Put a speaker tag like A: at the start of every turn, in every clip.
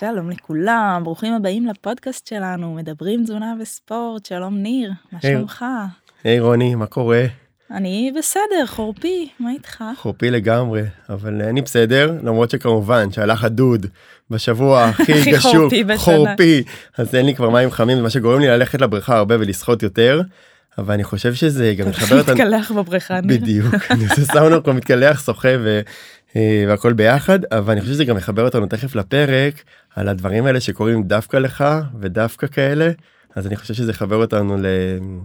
A: שלום לכולם, ברוכים הבאים לפודקאסט שלנו, מדברים תזונה וספורט, שלום ניר, מה
B: היי.
A: שלומך?
B: היי רוני, מה קורה?
A: אני בסדר, חורפי, מה איתך?
B: חורפי לגמרי, אבל אני בסדר, למרות שכמובן שהלך הדוד בשבוע הכי גשום,
A: חורפי.
B: חורפי, אז אין לי כבר מים חמים, מה שגורם לי ללכת לבריכה הרבה ולשחות יותר, אבל אני חושב שזה גם מחבר אותנו,
A: מתקלח בבריכה.
B: בדיוק, אני עושה סאונה, כבר מתקלח, שוחה והכל ביחד, אבל אני חושב שזה גם מחבר אותנו תכף לפרק על הדברים האלה שקורים דווקא לך ודווקא כאלה, אז אני חושב שזה יחבר אותנו ל...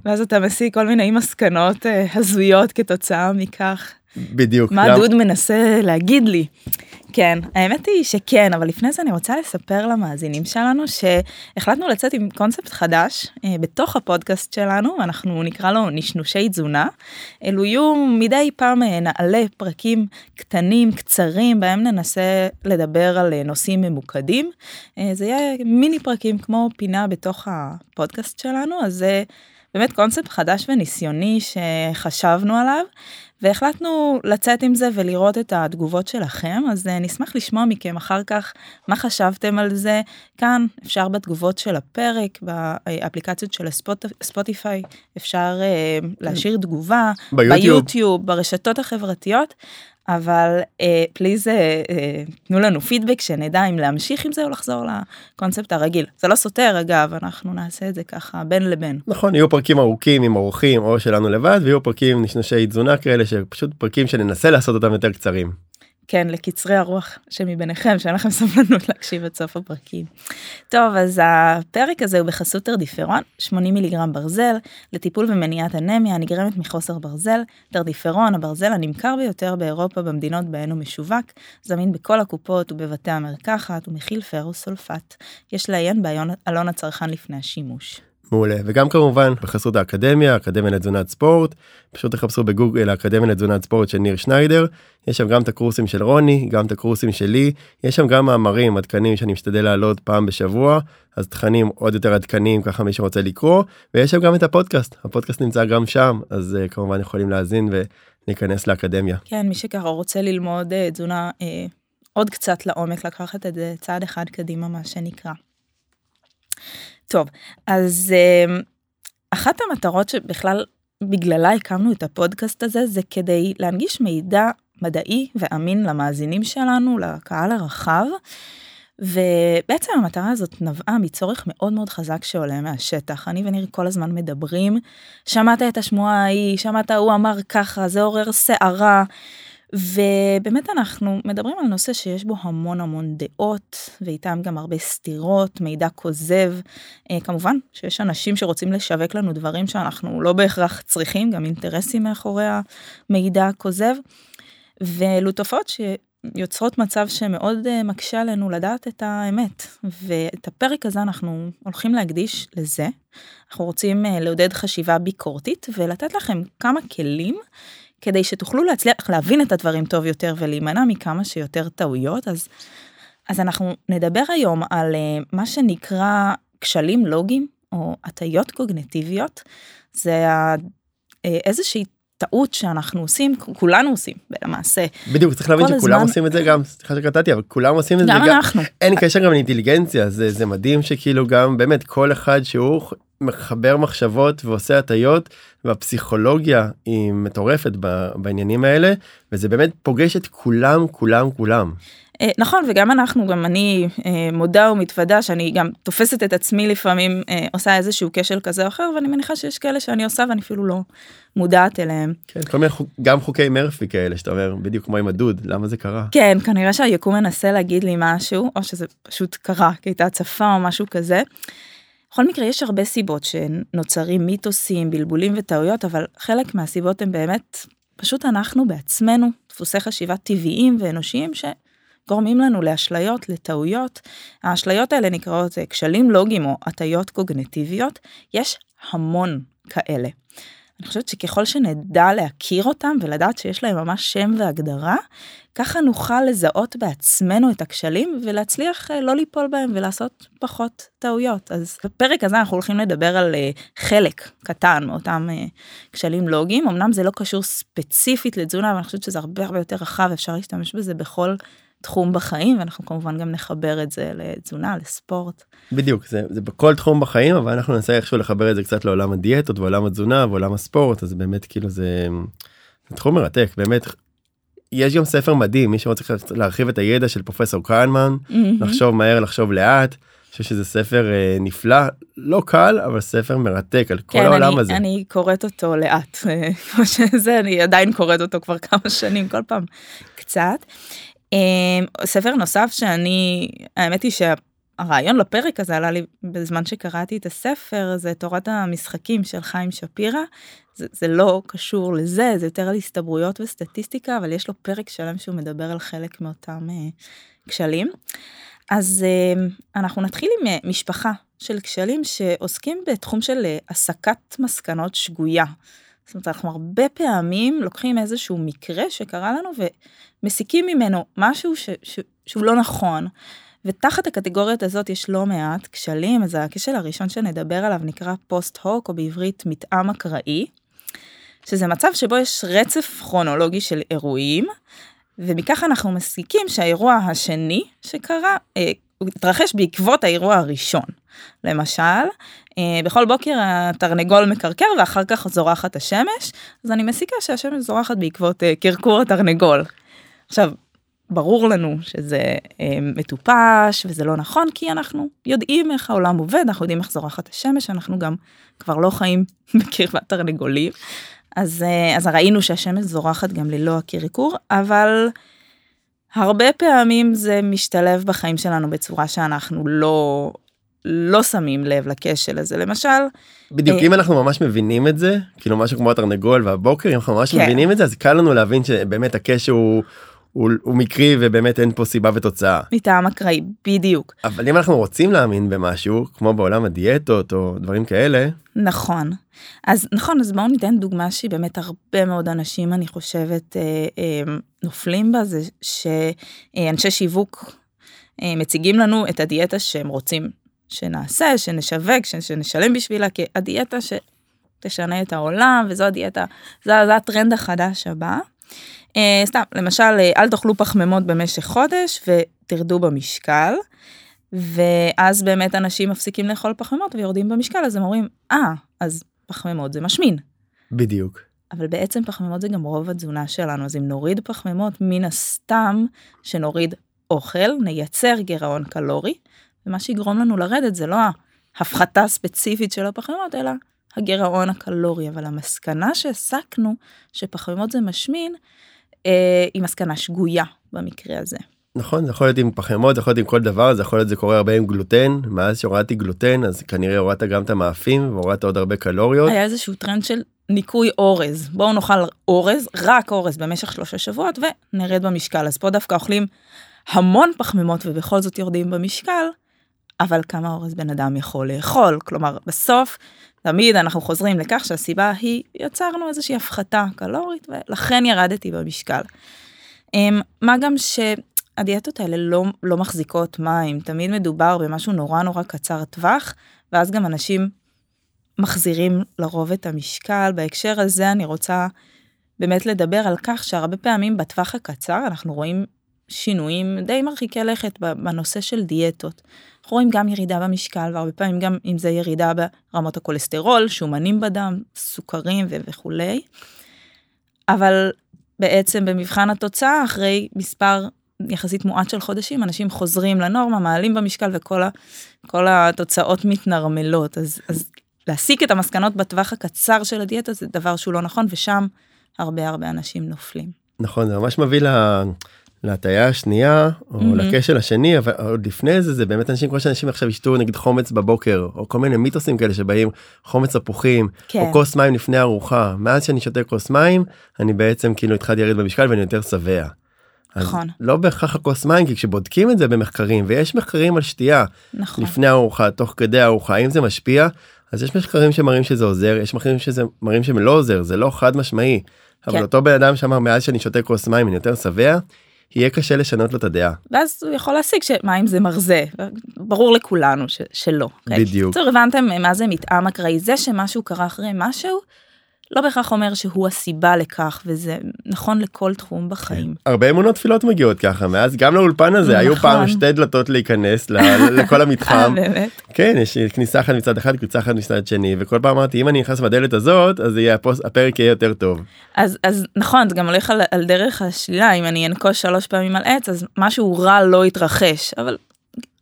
A: ואז אתה מסיק כל מיני מסקנות אה, הזויות כתוצאה מכך.
B: בדיוק.
A: מה
B: למה-
A: דוד מנסה להגיד לי? כן, האמת היא שכן, אבל לפני זה אני רוצה לספר למאזינים שלנו שהחלטנו לצאת עם קונספט חדש אה, בתוך הפודקאסט שלנו, אנחנו נקרא לו נשנושי תזונה. אלו יהיו מדי פעם אה, נעלה פרקים קטנים, קצרים, בהם ננסה לדבר על אה, נושאים ממוקדים. זה יהיה מיני פרקים כמו פינה בתוך הפודקאסט שלנו, אז באמת קונספט חדש וניסיוני שחשבנו עליו. והחלטנו לצאת עם זה ולראות את התגובות שלכם, אז אה, נשמח לשמוע מכם אחר כך מה חשבתם על זה. כאן אפשר בתגובות של הפרק, באפליקציות של הספוט- ספוטיפיי, אפשר אה, להשאיר תגובה,
B: ביוטיוב.
A: ביוטיוב, ברשתות החברתיות. אבל אה, פליז אה, אה, תנו לנו פידבק שנדע אם להמשיך עם זה או לחזור לקונספט הרגיל. זה לא סותר אגב, אנחנו נעשה את זה ככה בין לבין.
B: נכון יהיו פרקים ארוכים עם אורחים או שלנו לבד ויהיו פרקים נשנשי תזונה כאלה שפשוט פרקים שננסה לעשות אותם יותר קצרים.
A: כן, לקצרי הרוח שמביניכם, שאין לכם סבלנות להקשיב עד סוף הפרקים. טוב, אז הפרק הזה הוא בחסות טרדיפרון, 80 מיליגרם ברזל, לטיפול ומניעת אנמיה הנגרמת מחוסר ברזל. טרדיפרון, הברזל הנמכר ביותר באירופה במדינות בהן הוא משווק, זמין בכל הקופות ובבתי המרקחת, ומכיל פרוסולפט. יש לעיין בעלון הצרכן לפני השימוש.
B: מעולה. וגם כמובן בחסות האקדמיה אקדמיה לתזונת ספורט. פשוט תחפשו בגוגל האקדמיה לתזונת ספורט של ניר שניידר. יש שם גם את הקורסים של רוני גם את הקורסים שלי. יש שם גם מאמרים עדכניים שאני משתדל להעלות פעם בשבוע. אז תכנים עוד יותר עדכניים ככה מי שרוצה לקרוא. ויש שם גם את הפודקאסט. הפודקאסט נמצא גם שם. אז uh, כמובן יכולים להאזין ולהיכנס לאקדמיה.
A: כן, מי שככה רוצה ללמוד אה, תזונה אה, עוד קצת לעומק, לקחת את זה צעד אחד קדימה, מה שנקרא. טוב, אז אה, אחת המטרות שבכלל בגללה הקמנו את הפודקאסט הזה, זה כדי להנגיש מידע מדעי ואמין למאזינים שלנו, לקהל הרחב. ובעצם המטרה הזאת נבעה מצורך מאוד מאוד חזק שעולה מהשטח. אני וניר כל הזמן מדברים, שמעת את השמועה ההיא, שמעת הוא אמר ככה, זה עורר סערה. ובאמת אנחנו מדברים על נושא שיש בו המון המון דעות, ואיתם גם הרבה סתירות, מידע כוזב. אה, כמובן שיש אנשים שרוצים לשווק לנו דברים שאנחנו לא בהכרח צריכים, גם אינטרסים מאחורי המידע הכוזב. ואלו תופעות שיוצרות מצב שמאוד אה, מקשה עלינו לדעת את האמת. ואת הפרק הזה אנחנו הולכים להקדיש לזה. אנחנו רוצים אה, לעודד חשיבה ביקורתית ולתת לכם כמה כלים. כדי שתוכלו להצליח להבין את הדברים טוב יותר ולהימנע מכמה שיותר טעויות אז אז אנחנו נדבר היום על אה, מה שנקרא כשלים לוגיים או הטיות קוגנטיביות זה אה, איזושהי טעות שאנחנו עושים כולנו עושים למעשה
B: בדיוק צריך להבין שכולם
A: הזמן-
B: עושים את זה גם סליחה שקטעתי אבל כולם עושים את זה
A: גם אנחנו?
B: אין קשר גם לאינטליגנציה זה זה מדהים שכאילו גם באמת כל אחד שהוא מחבר מחשבות ועושה הטיות והפסיכולוגיה היא מטורפת בעניינים האלה וזה באמת פוגש את כולם כולם כולם.
A: אה, נכון וגם אנחנו גם אני אה, מודה ומתוודה שאני גם תופסת את עצמי לפעמים אה, עושה איזשהו כשל כזה או אחר ואני מניחה שיש כאלה שאני עושה ואני אפילו לא מודעת אליהם.
B: כן, כל מיני חוק, גם חוקי מרפי כאלה שאתה אומר בדיוק כמו עם הדוד למה זה קרה.
A: כן כנראה שהיקום מנסה להגיד לי משהו או שזה פשוט קרה כי הייתה הצפה או משהו כזה. בכל מקרה יש הרבה סיבות שנוצרים מיתוסים בלבולים וטעויות אבל חלק מהסיבות הם באמת פשוט אנחנו בעצמנו דפוסי חשיבה טבעיים ואנושיים שגורמים לנו לאשליות לטעויות. האשליות האלה נקראות אה, כשלים לוגיים או הטיות קוגנטיביות יש המון כאלה. אני חושבת שככל שנדע להכיר אותם ולדעת שיש להם ממש שם והגדרה, ככה נוכל לזהות בעצמנו את הכשלים ולהצליח אה, לא ליפול בהם ולעשות פחות טעויות. אז בפרק הזה אנחנו הולכים לדבר על אה, חלק קטן מאותם אה, כשלים לוגיים, אמנם זה לא קשור ספציפית לתזונה, אבל אני חושבת שזה הרבה הרבה יותר רחב, אפשר להשתמש בזה בכל תחום בחיים, ואנחנו כמובן גם נחבר את זה לתזונה, לספורט.
B: בדיוק, זה, זה בכל תחום בחיים, אבל אנחנו ננסה איכשהו לחבר את זה קצת לעולם הדיאטות ועולם התזונה ועולם הספורט, אז באמת כאילו זה, זה תחום מרתק, באמת. יש גם ספר מדהים, מי שרוצה להרחיב את הידע של פרופסור קהנמן, mm-hmm. לחשוב מהר, לחשוב לאט. חושב שזה ספר אה, נפלא, לא קל, אבל ספר מרתק על כל
A: כן,
B: העולם
A: אני,
B: הזה.
A: אני קוראת אותו לאט, אה, כמו שזה, אני עדיין קוראת אותו כבר כמה שנים, כל פעם קצת. אה, ספר נוסף שאני, האמת היא שהרעיון לפרק הזה עלה לי בזמן שקראתי את הספר, זה תורת המשחקים של חיים שפירא. זה, זה לא קשור לזה, זה יותר על הסתברויות וסטטיסטיקה, אבל יש לו פרק שלם שהוא מדבר על חלק מאותם כשלים. אז אנחנו נתחיל עם משפחה של כשלים שעוסקים בתחום של הסקת מסקנות שגויה. זאת אומרת, אנחנו הרבה פעמים לוקחים איזשהו מקרה שקרה לנו ומסיקים ממנו משהו ש, ש, שהוא לא נכון. ותחת הקטגוריות הזאת יש לא מעט כשלים, אז הכשל הראשון שנדבר עליו נקרא פוסט-הוק, או בעברית מתאם אקראי, שזה מצב שבו יש רצף כרונולוגי של אירועים, ומכך אנחנו מסיקים שהאירוע השני שקרה, אה, הוא התרחש בעקבות האירוע הראשון. למשל, אה, בכל בוקר התרנגול מקרקר ואחר כך זורחת השמש, אז אני מסיקה שהשמש זורחת בעקבות אה, קרקור התרנגול. עכשיו, ברור לנו שזה אה, מטופש וזה לא נכון כי אנחנו יודעים איך העולם עובד אנחנו יודעים איך זורחת השמש אנחנו גם כבר לא חיים בקרבת תרנגולים אז, אז ראינו שהשמש זורחת גם ללא הקרקור, אבל הרבה פעמים זה משתלב בחיים שלנו בצורה שאנחנו לא, לא שמים לב לכשל הזה. למשל...
B: בדיוק, אה, אם אנחנו ממש מבינים את זה, כאילו משהו כמו התרנגול והבוקר, אם אנחנו ממש כן. מבינים את זה, אז קל לנו להבין שבאמת הקשר הוא... הוא, הוא מקרי ובאמת אין פה סיבה ותוצאה.
A: מטעם אקראי, בדיוק.
B: אבל אם אנחנו רוצים להאמין במשהו, כמו בעולם הדיאטות או דברים כאלה.
A: נכון. אז נכון, אז בואו ניתן דוגמה שהיא באמת הרבה מאוד אנשים, אני חושבת, אה, אה, נופלים בה, זה שאנשי שיווק אה, מציגים לנו את הדיאטה שהם רוצים שנעשה, שנשווק, שנשלם בשבילה, כי הדיאטה שתשנה את העולם, וזו הדיאטה, זה, זה הטרנד החדש הבא. Uh, סתם, למשל, uh, אל תאכלו פחמימות במשך חודש ותרדו במשקל, ואז באמת אנשים מפסיקים לאכול פחמימות ויורדים במשקל, אז הם אומרים, אה, ah, אז פחמימות זה משמין.
B: בדיוק.
A: אבל בעצם פחמימות זה גם רוב התזונה שלנו, אז אם נוריד פחמימות, מן הסתם שנוריד אוכל, נייצר גירעון קלורי, ומה שיגרום לנו לרדת זה לא ההפחתה הספציפית של הפחמימות, אלא הגירעון הקלורי. אבל המסקנה שהסקנו, שפחמימות זה משמין, אה, היא מסקנה שגויה במקרה הזה.
B: נכון זה יכול להיות עם פחמימות זה יכול להיות עם כל דבר זה יכול להיות זה קורה הרבה עם גלוטן מאז שהורדתי גלוטן אז כנראה הורדת גם את המאפים והורדת עוד הרבה קלוריות.
A: היה איזשהו טרנד של ניקוי אורז בואו נאכל אורז רק אורז במשך שלושה שבועות ונרד במשקל אז פה דווקא אוכלים המון פחמימות ובכל זאת יורדים במשקל. אבל כמה אורז בן אדם יכול לאכול כלומר בסוף תמיד אנחנו חוזרים לכך שהסיבה היא יצרנו איזושהי הפחתה קלורית ולכן ירדתי במשקל. אמ, מה גם שהדיאטות האלה לא, לא מחזיקות מים, תמיד מדובר במשהו נורא נורא קצר טווח, ואז גם אנשים מחזירים לרוב את המשקל. בהקשר הזה אני רוצה באמת לדבר על כך שהרבה פעמים בטווח הקצר אנחנו רואים שינויים די מרחיקי לכת בנושא של דיאטות. אנחנו רואים גם ירידה במשקל והרבה פעמים גם אם זה ירידה ברמות הכולסטרול, שומנים בדם, סוכרים וכולי. אבל בעצם במבחן התוצאה אחרי מספר יחסית מועט של חודשים אנשים חוזרים לנורמה מעלים במשקל וכל ה, התוצאות מתנרמלות אז, אז להסיק את המסקנות בטווח הקצר של הדיאטה זה דבר שהוא לא נכון ושם הרבה הרבה אנשים נופלים.
B: נכון זה ממש מביא ל... להטייה השנייה או mm-hmm. לכשל השני אבל עוד לפני זה זה באמת אנשים כמו שאנשים עכשיו ישתו נגיד חומץ בבוקר או כל מיני מיתוסים כאלה שבאים חומץ הפוכים כן. או כוס מים לפני ארוחה מאז שאני שותה כוס מים אני בעצם כאילו התחלתי לרדת במשקל ואני יותר שבע.
A: נכון.
B: לא בהכרח הכוס מים כי כשבודקים את זה במחקרים ויש מחקרים על שתייה נכון. לפני ארוחה תוך כדי ארוחה אם זה משפיע אז יש מחקרים שמראים שזה עוזר יש מחקרים שזה מראים שלא עוזר זה לא חד משמעי. כן. אבל אותו בן אדם שאמר מאז שאני שותה כוס מים אני יותר שבע יהיה קשה לשנות לו את הדעה.
A: ואז הוא יכול להסיק שמים זה מרזה, ברור לכולנו ש- שלא.
B: אוקיי? בדיוק.
A: טוב, הבנתם מה זה מתאם אקראי, זה שמשהו קרה אחרי משהו, לא בהכרח אומר שהוא הסיבה לכך, וזה נכון לכל תחום בחיים.
B: הרבה אמונות תפילות מגיעות ככה מאז גם לאולפן הזה היו
A: נכון.
B: פעם שתי דלתות להיכנס לכל
A: אה,
B: המתחם.
A: באמת?
B: כן יש כניסה אחת מצד אחד קבוצה אחת מצד שני וכל פעם אמרתי אם אני נכנס בדלת הזאת אז יהיה הפוס, הפרק יהיה יותר טוב.
A: אז, אז נכון, זה גם הולך על, על דרך השלילה, אם אני אנקוש שלוש פעמים על עץ, אז משהו רע לא יתרחש, אבל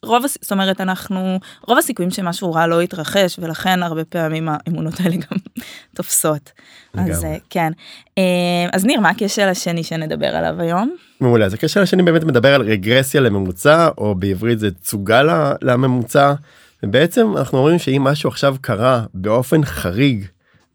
A: רוב, זאת אומרת, אנחנו, רוב הסיכויים שמשהו רע לא יתרחש, ולכן הרבה פעמים האמונות האלה גם תופסות. אז. אה, כן. אה, אז ניר, מה הקשר השני שנדבר עליו היום?
B: מעולה אז הקשר השני באמת מדבר על רגרסיה לממוצע או בעברית זה תסוגה לממוצע. ובעצם אנחנו אומרים שאם משהו עכשיו קרה באופן חריג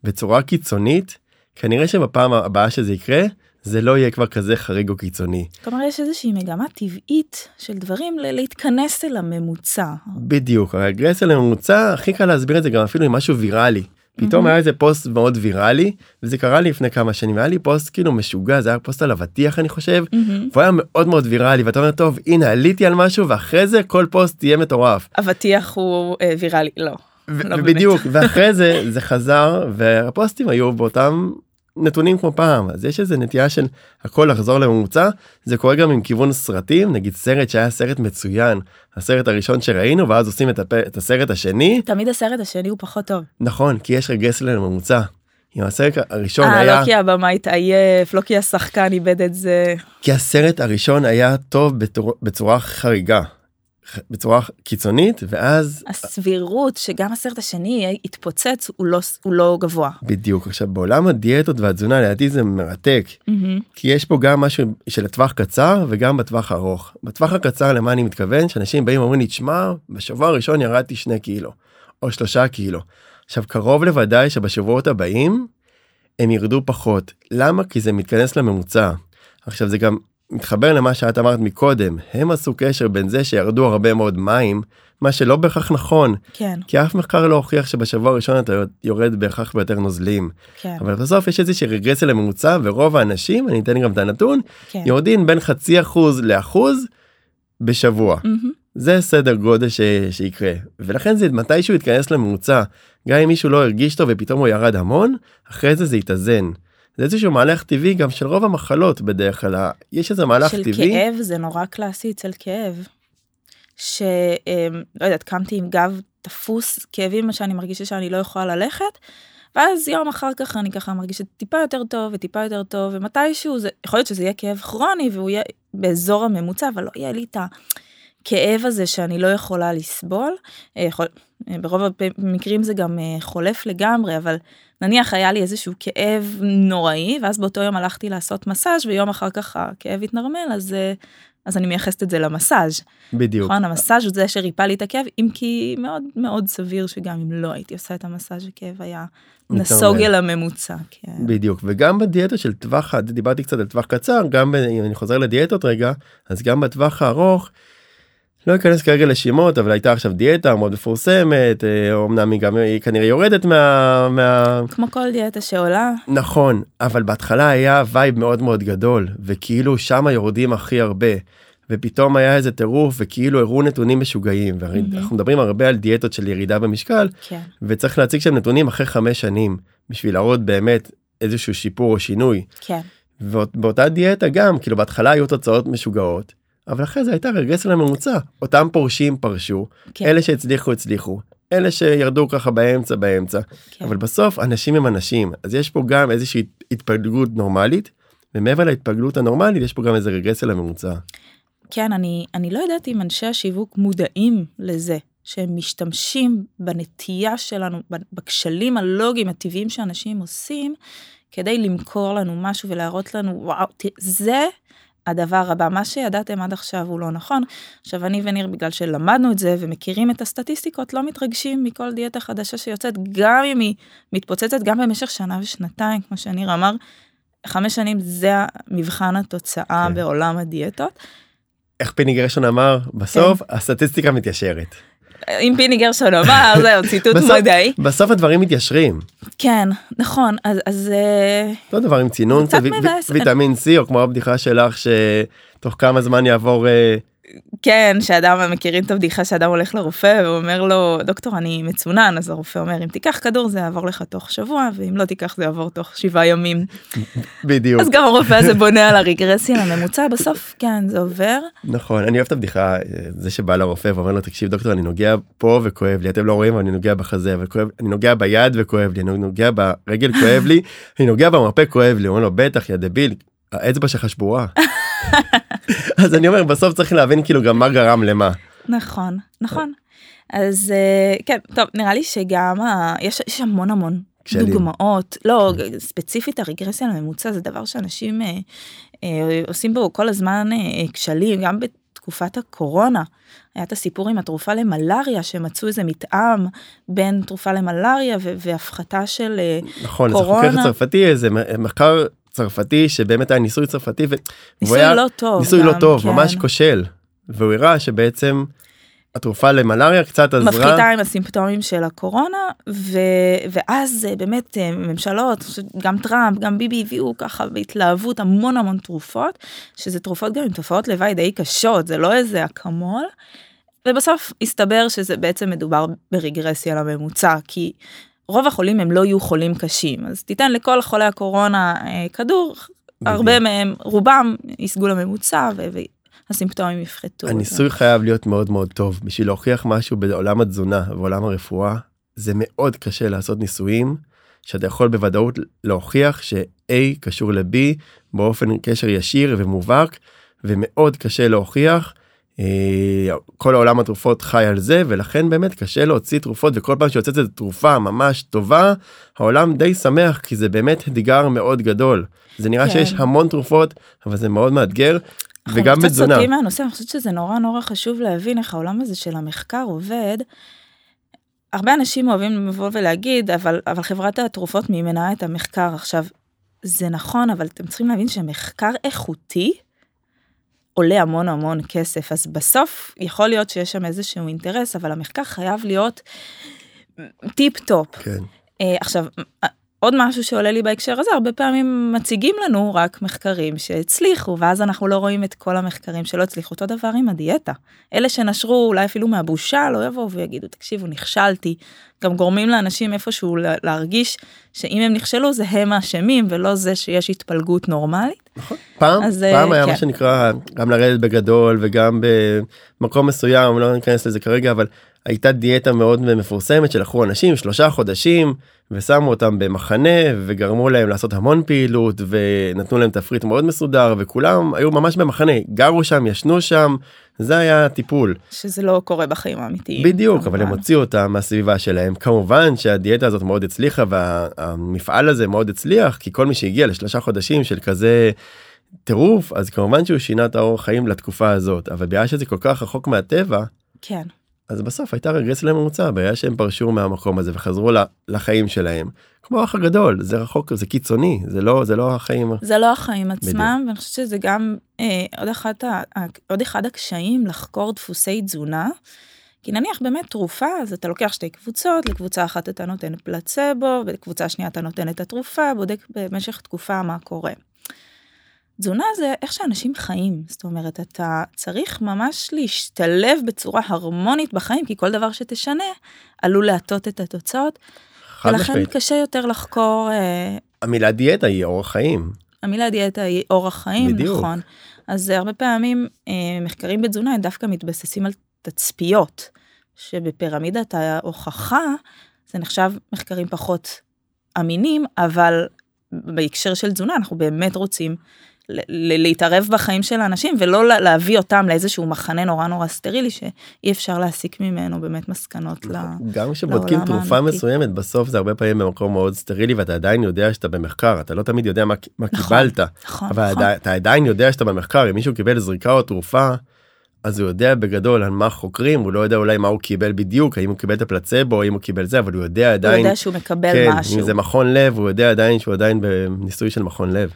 B: בצורה קיצונית כנראה שבפעם הבאה שזה יקרה זה לא יהיה כבר כזה חריג או קיצוני.
A: כלומר, יש איזושהי מגמה טבעית של דברים ל- להתכנס אל הממוצע.
B: בדיוק הרגרסיה לממוצע הכי קל להסביר את זה גם אפילו עם משהו ויראלי. פתאום היה איזה פוסט מאוד ויראלי וזה קרה לי לפני כמה שנים היה לי פוסט כאילו משוגע זה היה פוסט על אבטיח אני חושב. והוא היה מאוד מאוד ויראלי ואתה אומר טוב הנה עליתי על משהו ואחרי זה כל פוסט יהיה מטורף.
A: אבטיח הוא אה, ויראלי, לא.
B: ו-
A: לא באמת.
B: ובדיוק ואחרי זה זה חזר והפוסטים היו באותם נתונים כמו פעם אז יש איזה נטייה של הכל לחזור לממוצע זה קורה גם עם כיוון סרטים נגיד סרט שהיה סרט מצוין הסרט הראשון שראינו ואז עושים את, הפ... את הסרט השני
A: תמיד הסרט השני הוא פחות טוב.
B: נכון כי יש רגרסיה לממוצע. אם הסרט הראשון
A: אה,
B: היה
A: לא כי הבמאי התעייף, לא כי השחקן איבד את זה.
B: כי הסרט הראשון היה טוב בתור... בצורה חריגה בצורה קיצונית ואז
A: הסבירות שגם הסרט השני יתפוצץ הוא לא, הוא לא גבוה.
B: בדיוק עכשיו בעולם הדיאטות והתזונה לדעתי זה מרתק כי יש פה גם משהו של הטווח קצר וגם בטווח הארוך. בטווח הקצר למה אני מתכוון שאנשים באים ואומרים לי תשמע בשבוע הראשון ירדתי שני קילו או שלושה קילו. עכשיו קרוב לוודאי שבשבועות הבאים הם ירדו פחות למה כי זה מתכנס לממוצע. עכשיו זה גם מתחבר למה שאת אמרת מקודם הם עשו קשר בין זה שירדו הרבה מאוד מים מה שלא בהכרח נכון.
A: כן,
B: כי אף מחקר לא הוכיח שבשבוע הראשון אתה יורד בהכרח ביותר נוזלים.
A: כן,
B: אבל בסוף יש איזושהי רגרסיה לממוצע ורוב האנשים אני אתן גם את הנתון
A: כן.
B: יורדים בין חצי אחוז לאחוז בשבוע.
A: מהמם.
B: זה סדר גודל ש... שיקרה. ולכן זה מתישהו יתכנס לממוצע. גם אם מישהו לא הרגיש טוב ופתאום הוא ירד המון אחרי זה זה יתאזן. זה איזשהו מהלך טבעי גם של רוב המחלות בדרך כלל יש איזה מהלך
A: של
B: טבעי
A: כאב זה נורא קלאסי אצל כאב. שלא יודעת, קמתי עם גב תפוס, כאבים שאני מרגישה שאני לא יכולה ללכת, ואז יום אחר כך אני ככה מרגישת טיפה יותר טוב וטיפה יותר טוב, ומתישהו זה, יכול להיות שזה יהיה כאב כרוני והוא יהיה באזור הממוצע, אבל לא יהיה לי את הכאב הזה שאני לא יכולה לסבול. אה, יכול, אה, ברוב המקרים זה גם אה, חולף לגמרי, אבל נניח היה לי איזשהו כאב נוראי, ואז באותו יום הלכתי לעשות מסאז' ויום אחר כך הכאב התנרמל, אז, אה, אז אני מייחסת את זה למסאז'.
B: בדיוק
A: נכון, המסאז' הוא זה שריפא לי את הכאב, אם כי מאוד מאוד סביר שגם אם לא הייתי עושה את המסאז' הכאב היה. נסוג אל הממוצע. כן.
B: בדיוק וגם בדיאטה של טווח דיברתי קצת על טווח קצר גם אם אני חוזר לדיאטות רגע אז גם בטווח הארוך. לא אכנס כרגע לשמות אבל הייתה עכשיו דיאטה מאוד מפורסמת אה, אמנם היא גם היא כנראה יורדת מה, מה
A: כמו כל דיאטה שעולה,
B: נכון אבל בהתחלה היה vibe מאוד מאוד גדול וכאילו שמה יורדים הכי הרבה. ופתאום היה איזה טירוף וכאילו הראו נתונים משוגעים והרי
A: מהמם.
B: אנחנו מדברים הרבה על דיאטות של ירידה במשקל
A: כן,
B: וצריך להציג שם נתונים אחרי חמש שנים בשביל להראות באמת איזשהו שיפור או שינוי.
A: כן,
B: ובאותה דיאטה גם כאילו בהתחלה היו תוצאות משוגעות אבל אחרי זה הייתה רגרסיה לממוצע. אותם פורשים פרשו
A: כן,
B: אלה שהצליחו הצליחו. אלה שירדו ככה באמצע באמצע.
A: כן.
B: אבל בסוף אנשים הם אנשים. אז יש פה גם איזושהי התפלגות נורמלית ומעבר להתפלגות הנורמלית יש פה גם איזה רגרסיה לממוצע.
A: כן, אני, אני לא יודעת אם אנשי השיווק מודעים לזה, שהם משתמשים בנטייה שלנו, בכשלים הלוגיים הטבעיים שאנשים עושים, כדי למכור לנו משהו ולהראות לנו, וואו, זה הדבר הבא. מה שידעתם עד עכשיו הוא לא נכון. עכשיו, אני וניר, בגלל שלמדנו את זה ומכירים את הסטטיסטיקות, לא מתרגשים מכל דיאטה חדשה שיוצאת, גם אם היא מתפוצצת, גם במשך שנה ושנתיים, כמו שניר אמר. חמש שנים זה מבחן התוצאה
B: כן.
A: בעולם הדיאטות.
B: איך פיני גרשון אמר בסוף הסטטיסטיקה מתיישרת.
A: אם פיני גרשון אמר, זהו, ציטוט
B: בסוף-
A: מדעי.
B: בסוף הדברים מתיישרים.
A: כן, נכון, אז, אז אה,
B: אותו דבר עם צינון ו- ו-. ויטמין C או כמו הבדיחה שלך שתוך כמה זמן יעבור אה,
A: כן, שאדם, מכירים את הבדיחה שאדם הולך לרופא ואומר לו, דוקטור, אני מצונן, אז הרופא אומר, אם תיקח כדור זה יעבור לך תוך שבוע, ואם לא תיקח זה יעבור תוך שבעה ימים.
B: בדיוק.
A: אז גם הרופא הזה בונה על הרגרסיה לממוצע, בסוף, כן, זה עובר.
B: נכון, אני אוהב את הבדיחה, זה שבא לרופא ואומר לו, תקשיב דוקטור, אני נוגע פה וכואב לי, אתם לא רואים, אני נוגע בחזה, וכואב, אני נוגע ביד וכואב לי, אני נוגע ברגל כואב לי, אני נוגע במרפא כואב לי, הוא אומר לו, בטח, יא דביל, האצבע שלך שבורה. אז אני אומר, בסוף צריך להבין כאילו גם מה גרם למה.
A: נכון, נכון. אז אה, כן, טוב, נראה לי שגם, ה- יש יש המון המון
B: כשלים.
A: דוגמאות, לא, ספציפית הרגרסיה לממוצע זה דבר שאנשים אה, אה, עושים בו כל הזמן אה, כשלים, גם בתקופת הקורונה. היה את הסיפור עם התרופה למלאריה, שמצאו איזה מתאם בין תרופה למלאריה והפחתה של אה,
B: נכון, זה
A: קורונה.
B: חוקר צרפתי, איזה מחקר צרפתי שבאמת היה ניסוי צרפתי, ו-
A: ניסוי
B: היה
A: לא טוב.
B: ניסוי לא
A: גם,
B: טוב,
A: כן.
B: ממש כושל. והוא הראה שבעצם התרופה למלאריה קצת עזרה.
A: מפחיתה עם הסימפטומים של הקורונה ו... ואז אה, באמת אה, ממשלות גם טראמפ גם ביבי הביאו ככה בהתלהבות המון המון תרופות שזה תרופות גם עם תופעות לוואי די קשות זה לא איזה אקמול. ובסוף הסתבר שזה בעצם מדובר ברגרסיה לממוצע כי רוב החולים הם לא יהיו חולים קשים אז תיתן לכל חולי הקורונה אה, כדור הרבה מהם רובם יסגו לממוצע והסימפטומים יפחתו.
B: הניסוי חייב להיות מאוד מאוד טוב בשביל להוכיח משהו בעולם התזונה ועולם הרפואה זה מאוד קשה לעשות ניסויים שאתה יכול בוודאות להוכיח ש-A קשור ל-B באופן קשר ישיר ומובהק ומאוד קשה להוכיח. אה, כל העולם התרופות חי על זה ולכן באמת קשה להוציא תרופות וכל פעם שיוצאת איזו תרופה ממש טובה העולם די שמח כי זה באמת אתגר מאוד גדול זה נראה
A: כן.
B: שיש המון תרופות אבל זה מאוד מאתגר
A: אנחנו
B: וגם
A: קצת
B: בתזונה.
A: סוטים מהנושא, אני חושבת שזה נורא נורא חשוב להבין איך העולם הזה של המחקר עובד. הרבה אנשים אוהבים לבוא ולהגיד, אבל, אבל חברת התרופות מימנה את המחקר עכשיו. זה נכון, אבל אתם צריכים להבין שמחקר איכותי עולה המון המון כסף, אז בסוף יכול להיות שיש שם איזשהו אינטרס, אבל המחקר חייב להיות טיפ טופ.
B: כן.
A: אה, עכשיו, עוד משהו שעולה לי בהקשר הזה, הרבה פעמים מציגים לנו רק מחקרים שהצליחו, ואז אנחנו לא רואים את כל המחקרים שלא הצליחו. אותו דבר עם הדיאטה. אלה שנשרו אולי אפילו מהבושה, לא יבואו ויגידו, תקשיבו, נכשלתי. גם גורמים לאנשים איפשהו לה- להרגיש שאם הם נכשלו זה הם האשמים, ולא זה שיש התפלגות נורמלית.
B: פעם,
A: אז, אה,
B: פעם היה
A: כן.
B: מה שנקרא גם לרדת בגדול וגם במקום מסוים, לא ניכנס לזה כרגע, אבל הייתה דיאטה מאוד מפורסמת שלקחו אנשים שלושה חודשים ושמו אותם במחנה וגרמו להם לעשות המון פעילות ונתנו להם תפריט מאוד מסודר וכולם היו ממש במחנה, גרו שם, ישנו שם, זה היה הטיפול.
A: שזה לא קורה בחיים האמיתיים.
B: בדיוק, אבל הם
A: כמובן.
B: הוציאו אותם מהסביבה שלהם. כמובן שהדיאטה הזאת מאוד הצליחה והמפעל הזה מאוד הצליח, כי כל מי שהגיע לשלושה חודשים של כזה טירוף, אז כמובן שהוא שינה את האורח חיים לתקופה הזאת, אבל בגלל שזה כל כך רחוק מהטבע,
A: כן.
B: אז בסוף הייתה רגרסיה לממוצע, בגלל שהם פרשו מהמקום הזה וחזרו לחיים שלהם. כמו האח הגדול, זה רחוק, זה קיצוני, זה לא, זה לא החיים.
A: זה לא החיים עצמם, ואני חושבת שזה גם אה, עוד, אחת, ה- עוד אחד הקשיים לחקור דפוסי תזונה. כי נניח באמת תרופה, אז אתה לוקח שתי קבוצות, לקבוצה אחת אתה נותן פלצבו, ולקבוצה שנייה אתה נותן את התרופה, בודק במשך תקופה מה קורה. תזונה זה איך שאנשים חיים, זאת אומרת, אתה צריך ממש להשתלב בצורה הרמונית בחיים, כי כל דבר שתשנה עלול להטות את התוצאות,
B: חד
A: ולכן
B: משמעית.
A: קשה יותר לחקור אה,
B: המילה דיאטה היא אורח חיים.
A: המילה דיאטה היא אורח חיים,
B: בדיוק.
A: נכון. אז הרבה פעמים אה, מחקרים בתזונה הם דווקא מתבססים על תצפיות, שבפירמידת ההוכחה זה נחשב מחקרים פחות אמינים, אבל בהקשר של תזונה אנחנו באמת רוצים להתערב בחיים של האנשים ולא לה- להביא אותם לאיזשהו מחנה נורא נורא סטרילי שאי אפשר להסיק ממנו באמת מסקנות ל...
B: גם כשבודקים
A: לעולם
B: תרופה
A: האמיתי.
B: מסוימת בסוף זה הרבה פעמים במקום מאוד סטרילי ואתה עדיין יודע שאתה במחקר אתה לא תמיד יודע מה, מה
A: נכון,
B: קיבלת
A: נכון,
B: אבל
A: נכון.
B: אתה עדיין יודע שאתה במחקר אם מישהו קיבל זריקה או תרופה אז הוא יודע בגדול על מה חוקרים הוא לא יודע אולי מה הוא קיבל בדיוק האם הוא קיבל את הפלצבו או אם הוא קיבל זה אבל הוא יודע
A: הוא
B: עדיין
A: יודע שהוא מקבל
B: כן,
A: משהו.
B: אם זה מכון לב הוא יודע עדיין שהוא עדיין בניסוי של מכון לב.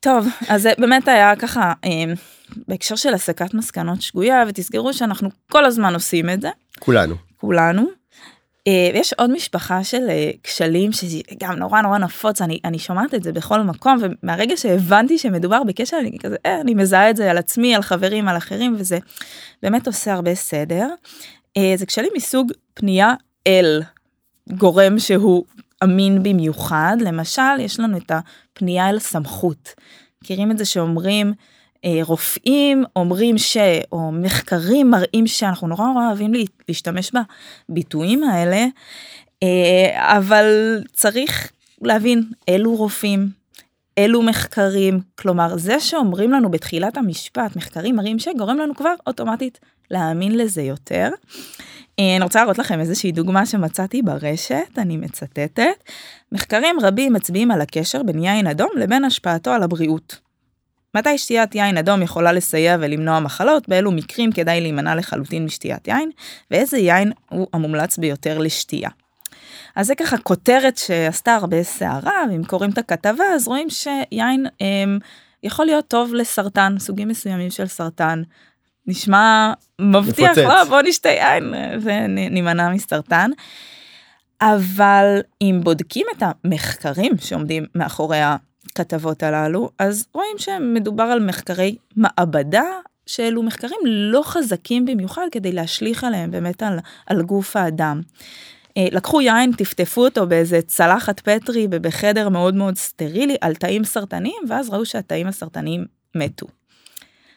A: טוב, אז זה באמת היה ככה, אה, בהקשר של הסקת מסקנות שגויה, ותסגרו שאנחנו כל הזמן עושים את זה,
B: כולנו.
A: כולנו. אה, ויש עוד משפחה של אה, כשלים שזה גם נורא נורא נפוץ, אני, אני שומעת את זה בכל מקום, ומהרגע שהבנתי שמדובר בכשל, אני כזה, אה, אני מזהה את זה על עצמי, על חברים, על אחרים, וזה באמת עושה הרבה סדר. אה, זה כשלים מסוג פנייה אל גורם שהוא אמין במיוחד, למשל, יש לנו את הפנייה אל סמכות. מכירים את זה שאומרים, אה, רופאים אומרים ש, או מחקרים מראים שאנחנו נורא נורא אוהבים להשתמש בביטויים האלה, אה, אבל צריך להבין אילו רופאים, אילו מחקרים, כלומר זה שאומרים לנו בתחילת המשפט, מחקרים מראים שגורם לנו כבר אוטומטית להאמין לזה יותר. אה, אני רוצה להראות לכם איזושהי דוגמה שמצאתי ברשת, אני מצטטת. מחקרים רבים מצביעים על הקשר בין יין אדום לבין השפעתו על הבריאות. מתי שתיית יין אדום יכולה לסייע ולמנוע מחלות, באילו מקרים כדאי להימנע לחלוטין משתיית יין, ואיזה יין הוא המומלץ ביותר לשתייה. אז זה ככה כותרת שעשתה הרבה סערה, ואם קוראים את הכתבה אז רואים שיין הם, יכול להיות טוב לסרטן, סוגים מסוימים של סרטן. נשמע מבטיח, לא, בוא נשתה יין ונימנע מסרטן. אבל אם בודקים את המחקרים שעומדים מאחורי הכתבות הללו, אז רואים שמדובר על מחקרי מעבדה, שאלו מחקרים לא חזקים במיוחד כדי להשליך עליהם באמת על, על גוף האדם. אה, לקחו יין, טפטפו אותו באיזה צלחת פטרי בחדר מאוד מאוד סטרילי על תאים סרטניים, ואז ראו שהתאים הסרטניים מתו.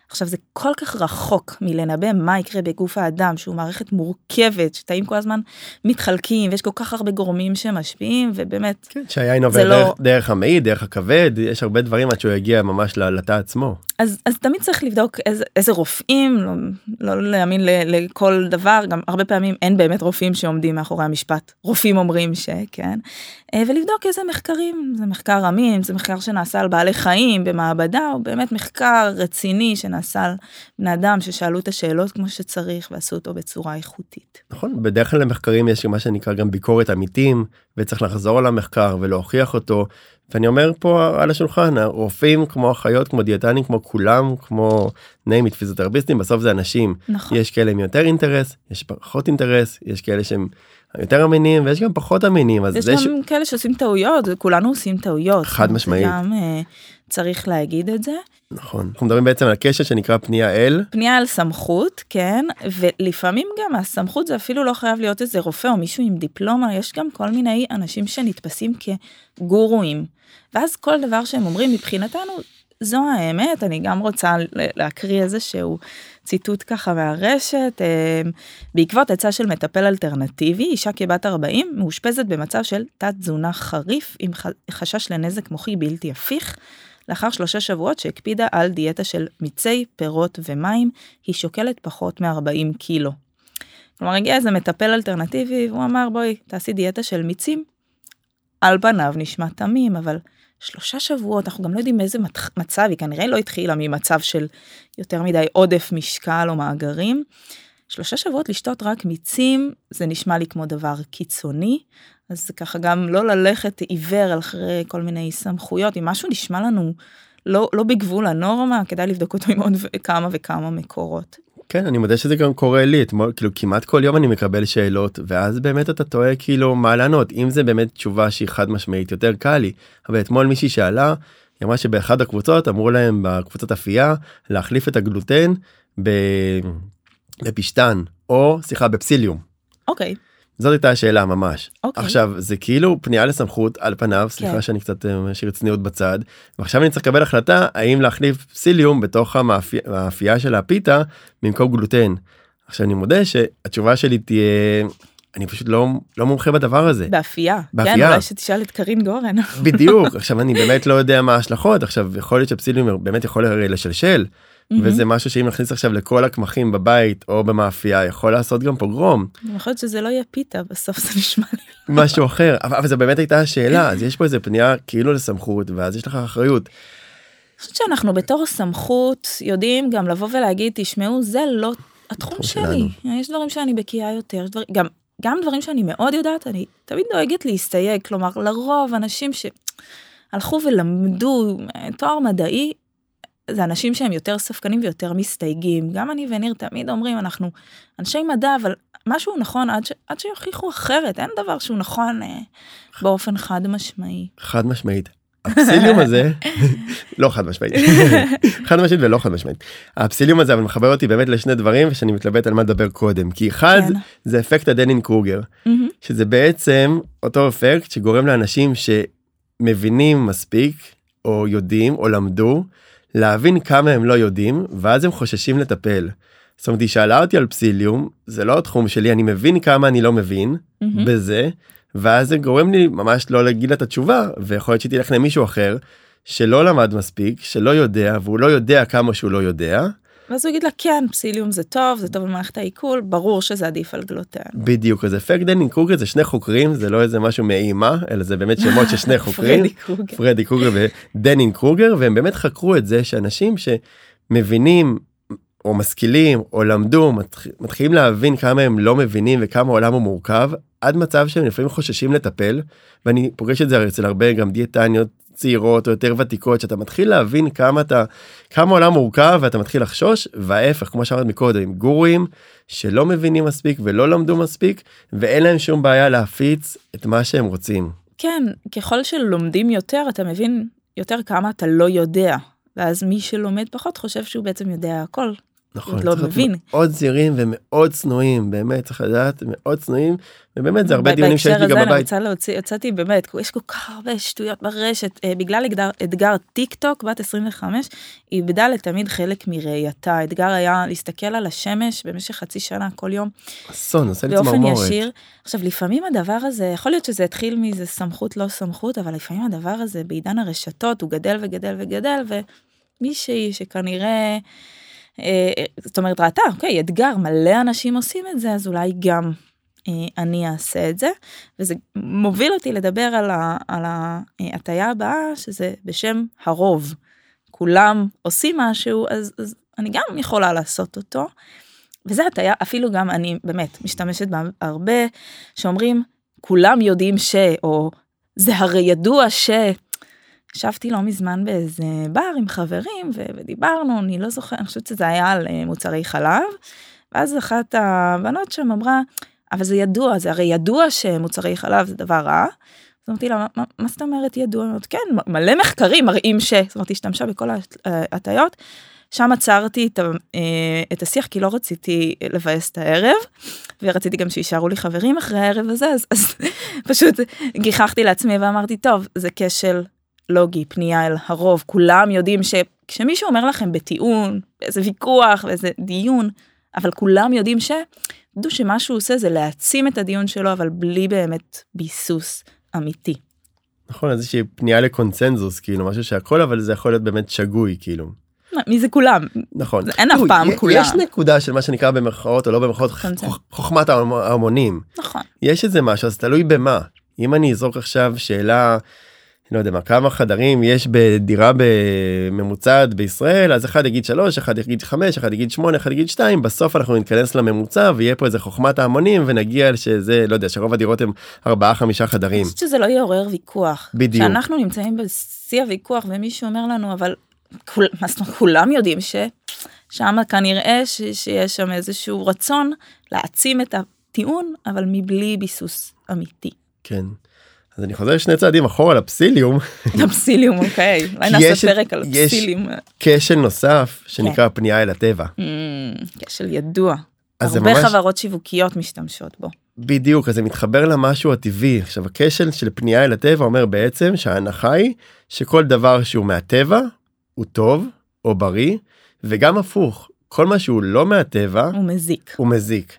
A: עכשיו זה כל כך רחוק מלנבא מה יקרה בגוף האדם שהוא מערכת מורכבת שתאים כל הזמן מתחלקים ויש כל כך הרבה גורמים שמשפיעים ובאמת
B: כן, שהיין עובר
A: לא...
B: דרך, דרך המעי דרך הכבד יש הרבה דברים עד שהוא יגיע ממש לתא עצמו.
A: אז, אז תמיד צריך לבדוק איזה, איזה רופאים, לא, לא להאמין ל, לכל דבר, גם הרבה פעמים אין באמת רופאים שעומדים מאחורי המשפט, רופאים אומרים שכן, אה, ולבדוק איזה מחקרים, זה מחקר אמין, זה מחקר שנעשה על בעלי חיים במעבדה, או באמת מחקר רציני שנעשה על בני אדם ששאלו את השאלות כמו שצריך ועשו אותו בצורה איכותית.
B: נכון, בדרך כלל למחקרים יש מה שנקרא גם ביקורת עמיתים, וצריך לחזור על המחקר ולהוכיח אותו, ואני אומר פה על השולחן הרופאים כמו אחיות כמו דיאטנים כמו כולם כמו name it פיזיותרפיסטים בסוף זה אנשים.
A: נכון.
B: יש כאלה עם יותר אינטרס יש פחות אינטרס יש כאלה שהם יותר אמינים ויש גם פחות אמינים
A: אז יש גם ש... כאלה שעושים טעויות כולנו עושים טעויות.
B: חד משמעית.
A: גם uh, צריך להגיד את זה.
B: נכון אנחנו מדברים בעצם על קשר שנקרא פנייה אל
A: פנייה אל סמכות כן ולפעמים גם הסמכות זה אפילו לא חייב להיות איזה רופא או מישהו עם דיפלומה יש גם כל מיני אנשים שנתפסים כגורואים. ואז כל דבר שהם אומרים מבחינתנו זו האמת אני גם רוצה להקריא איזה שהוא ציטוט ככה מהרשת אה, בעקבות עצה של מטפל אלטרנטיבי אישה כבת 40 מאושפזת במצב של תת תזונה חריף עם חשש לנזק מוחי בלתי הפיך. לאחר שלושה שבועות שהקפידה על דיאטה של מיצי פירות ומים היא שוקלת פחות מ-40 קילו. כלומר הגיע איזה מטפל אלטרנטיבי והוא אמר בואי תעשי דיאטה של מיצים. על פניו נשמע תמים אבל שלושה שבועות אנחנו גם לא יודעים מאיזה מצב היא כנראה לא התחילה ממצב של יותר מדי עודף משקל או מאגרים. שלושה שבועות לשתות רק מיצים זה נשמע לי כמו דבר קיצוני אז ככה גם לא ללכת עיוור אחרי כל מיני סמכויות אם משהו נשמע לנו לא לא בגבול הנורמה כדאי לבדוק אותו עם עוד כמה וכמה מקורות.
B: כן אני מודה שזה גם קורה לי. אתמול כאילו כמעט כל יום אני מקבל שאלות ואז באמת אתה טועה כאילו מה לענות? אם זה באמת תשובה שהיא חד משמעית יותר קל לי. אבל אתמול מישהי שאלה היא אמרה שבאחד הקבוצות אמרו להם בקבוצת אפייה להחליף את הגלוטן בפשטן או סליחה בפסיליום.
A: אוקיי. Okay.
B: זאת הייתה השאלה ממש.
A: Okay. אוקיי.
B: עכשיו זה כאילו פנייה לסמכות על פניו כן. סליחה okay. שאני קצת אה, משאיר צניעות בצד ועכשיו אני צריך לקבל החלטה האם להחליף פסיליום בתוך המאפייה של הפיתה במקום גלוטן. עכשיו אני מודה שהתשובה שלי תהיה אני פשוט לא לא מומחה בדבר הזה.
A: באפייה. באפייה. כן, אולי שתשאל את קרין גורן.
B: בדיוק עכשיו אני באמת לא יודע מה ההשלכות עכשיו יכול להיות שפסיליום באמת יכול לשלשל וזה משהו שאם נכניס עכשיו לכל הקמחים בבית או במאפייה יכול לעשות גם פוגרום.
A: יכול להיות שזה לא יהיה פיתה בסוף זה נשמע לי.
B: משהו אחר אבל זה באמת הייתה השאלה אז יש פה איזה פנייה כאילו לסמכות ואז יש לך אחריות.
A: אני חושבת שאנחנו בתור סמכות יודעים גם לבוא ולהגיד תשמעו זה לא התחום שלי יש דברים שאני בקיאה יותר דבר, גם גם דברים שאני מאוד יודעת אני תמיד דואגת להסתייג כלומר לרוב אנשים שהלכו ולמדו אה, תואר מדעי זה אנשים שהם יותר ספקנים ויותר מסתייגים. גם אני וניר תמיד אומרים, אנחנו אנשי מדע, אבל משהו נכון עד, ש, עד שיוכיחו אחרת, אין דבר שהוא נכון אה, באופן חד משמעי.
B: חד משמעית. הפסיליום הזה לא חד משמעית חד משמעית ולא חד משמעית הפסיליום הזה אבל מחבר אותי באמת לשני דברים ושאני מתלבט על מה לדבר קודם כי אחד
A: כן.
B: זה אפקט הדנין קרוגר. שזה בעצם אותו אפקט שגורם לאנשים שמבינים מספיק או יודעים או למדו להבין כמה הם לא יודעים ואז הם חוששים לטפל. זאת אומרת היא שאלה אותי על פסיליום זה לא התחום שלי אני מבין כמה אני לא מבין
A: מהמם.
B: בזה ואז זה גורם לי ממש לא להגיד לה את התשובה ויכול להיות שתלך למישהו אחר שלא למד מספיק שלא יודע והוא לא יודע כמה שהוא לא יודע
A: ואז הוא יגיד לה כן פסיליום זה טוב זה טוב למערכת העיכול ברור שזה עדיף על גלוטן.
B: בדיוק אז אפקט דאנינג קרוגר זה שני חוקרים זה לא איזה משהו מאומה אלא זה באמת שמות של שני חוקרים
A: פרדי קרוגר.
B: פרדי קרוגר ודנינג קרוגר והם באמת חקרו את זה שאנשים שמבינים או משכילים או למדו מתח- מתחילים להבין כמה הם לא מבינים וכמה העולם הוא מורכב עד מצב שהם לפעמים חוששים לטפל ואני פוגש את זה אצל הרבה גם דיאטניות צעירות או יותר ותיקות שאתה מתחיל להבין כמה אתה כמה העולם מורכב ואתה מתחיל לחשוש וההפך כמו שאמרת מקודם עם גורואים שלא מבינים מספיק ולא למדו מספיק ואין להם שום בעיה להפיץ את מה שהם רוצים.
A: כן ככל שלומדים יותר אתה מבין יותר כמה אתה לא יודע ואז מי שלומד פחות חושב שהוא בעצם יודע הכל.
B: נכון,
A: לא מבין.
B: מאוד זהירים ומאוד צנועים באמת צריך לדעת מאוד צנועים ובאמת זה הרבה דיונים שיש לי
A: בהקשר
B: גם
A: הזה אני
B: בבית.
A: רוצה להוציא יצאתי באמת יש כל כך הרבה שטויות ברשת אה, בגלל אתגר, אתגר טיק טוק בת 25 היא איבדה לתמיד חלק מראייתה אתגר היה להסתכל על השמש במשך חצי שנה כל יום
B: אסון עושה לי
A: באופן
B: צמרמורת.
A: ישיר. עכשיו לפעמים הדבר הזה יכול להיות שזה התחיל מאיזה סמכות לא סמכות אבל לפעמים הדבר הזה בעידן הרשתות הוא גדל וגדל וגדל ומישהי שכנראה אה, זאת אומרת ראתה אוקיי אתגר מלא אנשים עושים את זה אז אולי גם אה, אני אעשה את זה וזה מוביל אותי לדבר על ה- על ההטייה הבאה שזה בשם הרוב. כולם עושים משהו אז, אז אני גם יכולה לעשות אותו. וזה הטיה אפילו גם אני באמת משתמשת בה הרבה שאומרים כולם יודעים ש או זה הרי ידוע ש. ישבתי לא מזמן באיזה בר עם חברים ו- ודיברנו אני לא זוכר אני חושבת שזה היה על אה, מוצרי חלב. ואז אחת הבנות שם אמרה אבל זה ידוע זה הרי ידוע שמוצרי חלב זה דבר רע. אז אמרתי לה "מה- זאת אומרת ידוע? אומרת, כן מלא מחקרים מראים ש... זאת אומרת השתמשה בכל ההטיות. שם עצרתי את, אה, את השיח כי לא רציתי לבאס את הערב ורציתי גם שיישארו לי חברים אחרי הערב הזה אז, אז פשוט גיחכתי לעצמי ואמרתי טוב זה כשל לוגי פנייה אל הרוב כולם יודעים שכשמישהו אומר לכם בטיעון באיזה ויכוח באיזה דיון אבל כולם יודעים ש... תדעו שמה שהוא עושה זה להעצים את הדיון שלו אבל בלי באמת ביסוס אמיתי.
B: נכון איזושהי פנייה לקונצנזוס כאילו משהו שהכל אבל זה יכול להיות באמת שגוי כאילו.
A: מי זה כולם?
B: נכון.
A: זה אין אף פעם כולם.
B: יש נקודה של מה שנקרא במרכאות או לא במרכאות חוכמת ההמ- ההמונים.
A: נכון.
B: יש איזה משהו אז תלוי במה אם אני אזרוק עכשיו שאלה לא יודע מה כמה חדרים יש בדירה בממוצעת בישראל אז אחד יגיד שלוש אחד יגיד חמש אחד יגיד שמונה אחד יגיד שתיים בסוף אנחנו נתכנס לממוצע ויהיה פה איזה חוכמת ההמונים ונגיע שזה לא יודע שרוב הדירות הם ארבעה חמישה חדרים.
A: אני חושבת שזה לא יעורר ויכוח.
B: בדיוק.
A: כשאנחנו נמצאים בשיא הוויכוח ומישהו אומר לנו אבל כול, כולם יודעים ששם כנראה ש, שיש שם איזשהו רצון להעצים את הטיעון אבל מבלי ביסוס אמיתי.
B: כן. אז אני חוזר שני צעדים אחורה לפסיליום
A: הפסיליום אוקיי אולי נעשה
B: יש-
A: פרק על
B: יש-
A: פסיליום.
B: כשל נוסף שנקרא פנייה אל הטבע.
A: Mm, כשל ידוע. הרבה
B: ממש
A: חברות שיווקיות משתמשות בו.
B: בדיוק אז זה מתחבר למשהו הטבעי עכשיו הכשל של פנייה אל הטבע אומר בעצם שההנחה היא שכל דבר שהוא מהטבע הוא טוב או בריא וגם הפוך כל מה שהוא לא מהטבע
A: הוא מזיק.
B: הוא מזיק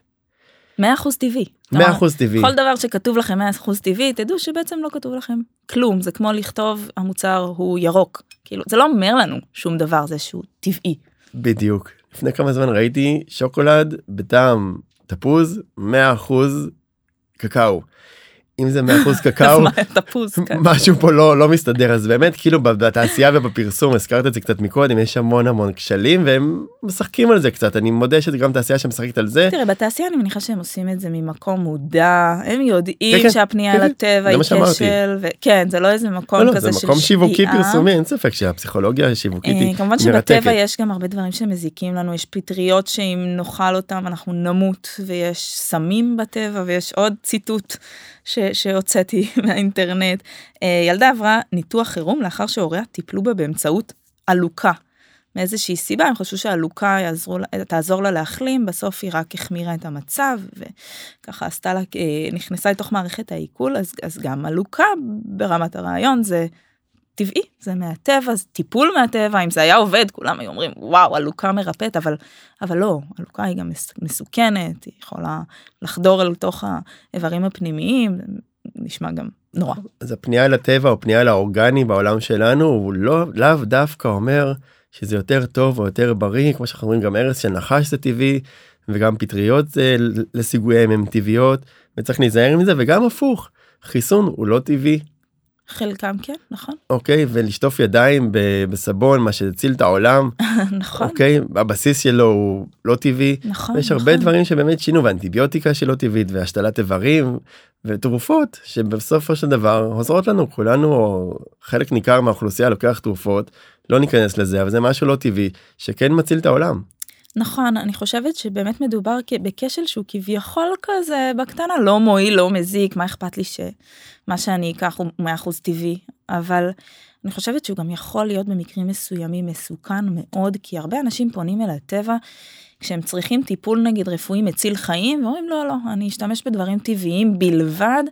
A: 100% טבעי.
B: 100% טבעי
A: כל דבר שכתוב לכם 100% טבעי תדעו שבעצם לא כתוב לכם כלום זה כמו לכתוב המוצר הוא ירוק כאילו זה לא אומר לנו שום דבר זה שהוא טבעי.
B: בדיוק לפני כמה זמן ראיתי שוקולד בטעם תפוז 100% קקאו. אם זה 100% קקאו
A: כן.
B: משהו פה לא לא מסתדר אז באמת כאילו בתעשייה ובפרסום הזכרת את זה קצת מקודם יש המון המון כשלים והם משחקים על זה קצת אני מודה שזה גם תעשייה שמשחקת על זה.
A: תראה בתעשייה אני מניחה שהם עושים את זה ממקום מודע הם יודעים
B: כן, כן,
A: שהפנייה
B: כן, כן,
A: לטבע
B: זה
A: היא. כשל וכן זה לא איזה מקום
B: לא, לא,
A: כזה
B: זה
A: של
B: מקום שיווקי
A: שגיאה.
B: פרסומי אין ספק שהפסיכולוגיה השיווקית
A: אה,
B: היא
A: כמובן
B: מרתקת.
A: שבטבע יש גם הרבה דברים שמזיקים לנו יש פטריות שאם נאכל אותם אנחנו נמות ויש סמים בטבע ויש עוד ציטוט שהוצאתי מהאינטרנט. אה, ילדה עברה ניתוח חירום לאחר שהוריה טיפלו בה באמצעות עלוקה. מאיזושהי סיבה הם חשבו שהעלוקה תעזור לה להחלים בסוף היא רק החמירה את המצב וככה עשתה לה אה, נכנסה לתוך מערכת העיכול אז, אז גם עלוקה ברמת הרעיון זה טבעי זה מהטבע זה טיפול מהטבע אם זה היה עובד כולם היו אומרים וואו עלוקה מרפאת אבל אבל לא עלוקה היא גם מס- מסוכנת היא יכולה לחדור אל תוך האיברים הפנימיים נשמע גם נורא.
B: אז הפנייה אל הטבע או פנייה אל האורגני בעולם שלנו הוא לא לאו דווקא אומר שזה יותר טוב או יותר בריא כמו שאנחנו אומרים גם ארץ של נחש זה טבעי וגם פטריות זה לסיגוייהם הם טבעיות וצריך להיזהר מזה וגם הפוך חיסון הוא לא טבעי
A: חלקם כן נכון.
B: אוקיי ולשטוף ידיים בסבון מה שהציל את העולם.
A: נכון.
B: אוקיי הבסיס שלו הוא לא טבעי.
A: נכון
B: יש הרבה
A: נכון.
B: דברים שבאמת שינו ואנטיביוטיקה שלא טבעית והשתלת איברים ותרופות שבסופו של דבר עוזרות לנו. כולנו או חלק ניכר מהאוכלוסייה לוקח תרופות לא ניכנס לזה אבל זה משהו לא טבעי שכן מציל את העולם.
A: נכון אני חושבת שבאמת מדובר בכשל שהוא כביכול כזה בקטנה לא מועיל לא מזיק מה אכפת לי שמה שאני אקח הוא 100% טבעי? אבל אני חושבת שהוא גם יכול להיות במקרים מסוימים מסוכן מאוד כי הרבה אנשים פונים אל הטבע כשהם צריכים טיפול נגיד רפואי מציל חיים ואומרים לא לא אני אשתמש בדברים טבעיים בלבד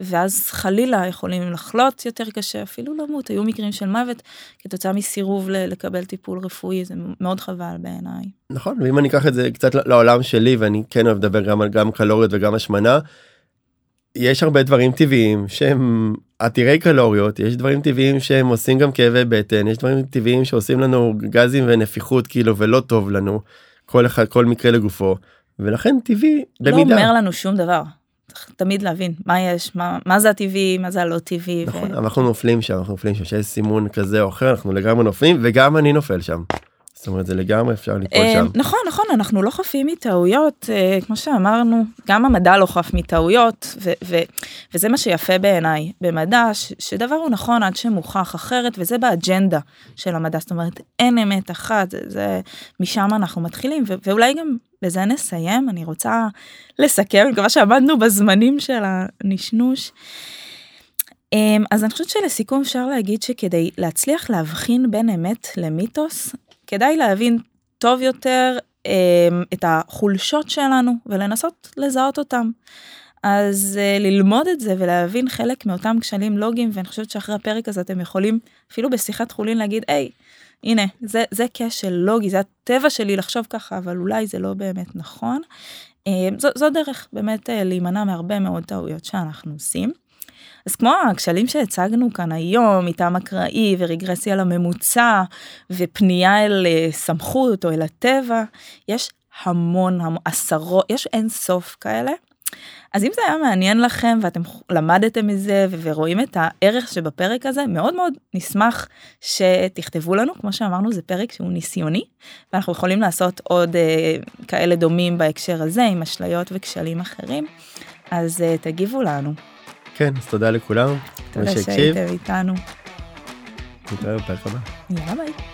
A: ואז חלילה יכולים לחלות יותר קשה אפילו למות היו מקרים של מוות כתוצאה מסירוב לקבל טיפול רפואי זה מאוד חבל בעיניי.
B: נכון ואם אני אקח את זה קצת לעולם שלי ואני כן אוהב לדבר גם על גם קלוריות וגם השמנה. יש הרבה דברים טבעיים שהם עתירי קלוריות יש דברים טבעיים שהם עושים גם כאבי בטן יש דברים טבעיים שעושים לנו גזים ונפיחות כאילו ולא טוב לנו כל אחד כל מקרה לגופו ולכן טבעי
A: לא
B: במידה.
A: אומר לנו שום דבר. צריך תמיד להבין מה יש מה מה זה הטבעי מה זה הלא טבעי.
B: נכון
A: ו...
B: אנחנו נופלים שם אנחנו נופלים שם שיש סימון כזה או אחר אנחנו לגמרי נופלים וגם אני נופל שם. זאת אומרת זה לגמרי אפשר ליפול
A: אה,
B: שם.
A: נכון נכון אנחנו לא חפים מטעויות אה, כמו שאמרנו גם המדע לא חף מטעויות ו- ו- וזה מה שיפה בעיניי במדע שדבר הוא נכון עד שמוכח אחרת וזה באג'נדה של המדע זאת אומרת אין אמת אחת זה, זה משם אנחנו מתחילים ו- ואולי גם בזה נסיים אני רוצה לסכם מקווה שעמדנו בזמנים של הנשנוש. אמ, אז אני חושבת שלסיכום אפשר להגיד שכדי להצליח להבחין בין אמת למיתוס כדאי להבין טוב יותר אמ, את החולשות שלנו ולנסות לזהות אותם. אז uh, ללמוד את זה ולהבין חלק מאותם כשלים לוגיים ואני חושבת שאחרי הפרק הזה אתם יכולים אפילו בשיחת חולין להגיד היי הנה זה זה כשל לוגי זה הטבע שלי לחשוב ככה אבל אולי זה לא באמת נכון. Um, זו, זו דרך באמת uh, להימנע מהרבה מאוד טעויות שאנחנו עושים. אז כמו הכשלים שהצגנו כאן היום, מטעם אקראי ורגרסיה לממוצע ופנייה אל אה, סמכות או אל הטבע, יש המון, המון עשרות, יש אין סוף כאלה. אז אם זה היה מעניין לכם ואתם למדתם מזה ורואים את הערך שבפרק הזה, מאוד מאוד נשמח שתכתבו לנו, כמו שאמרנו זה פרק שהוא ניסיוני, ואנחנו יכולים לעשות עוד אה, כאלה דומים בהקשר הזה עם אשליות וכשלים אחרים, אז אה, תגיבו לנו.
B: כן אז תודה לכולם.
A: תודה שהייתם איתנו.
B: נתראה בפרק הבא.
A: יאללה ביי.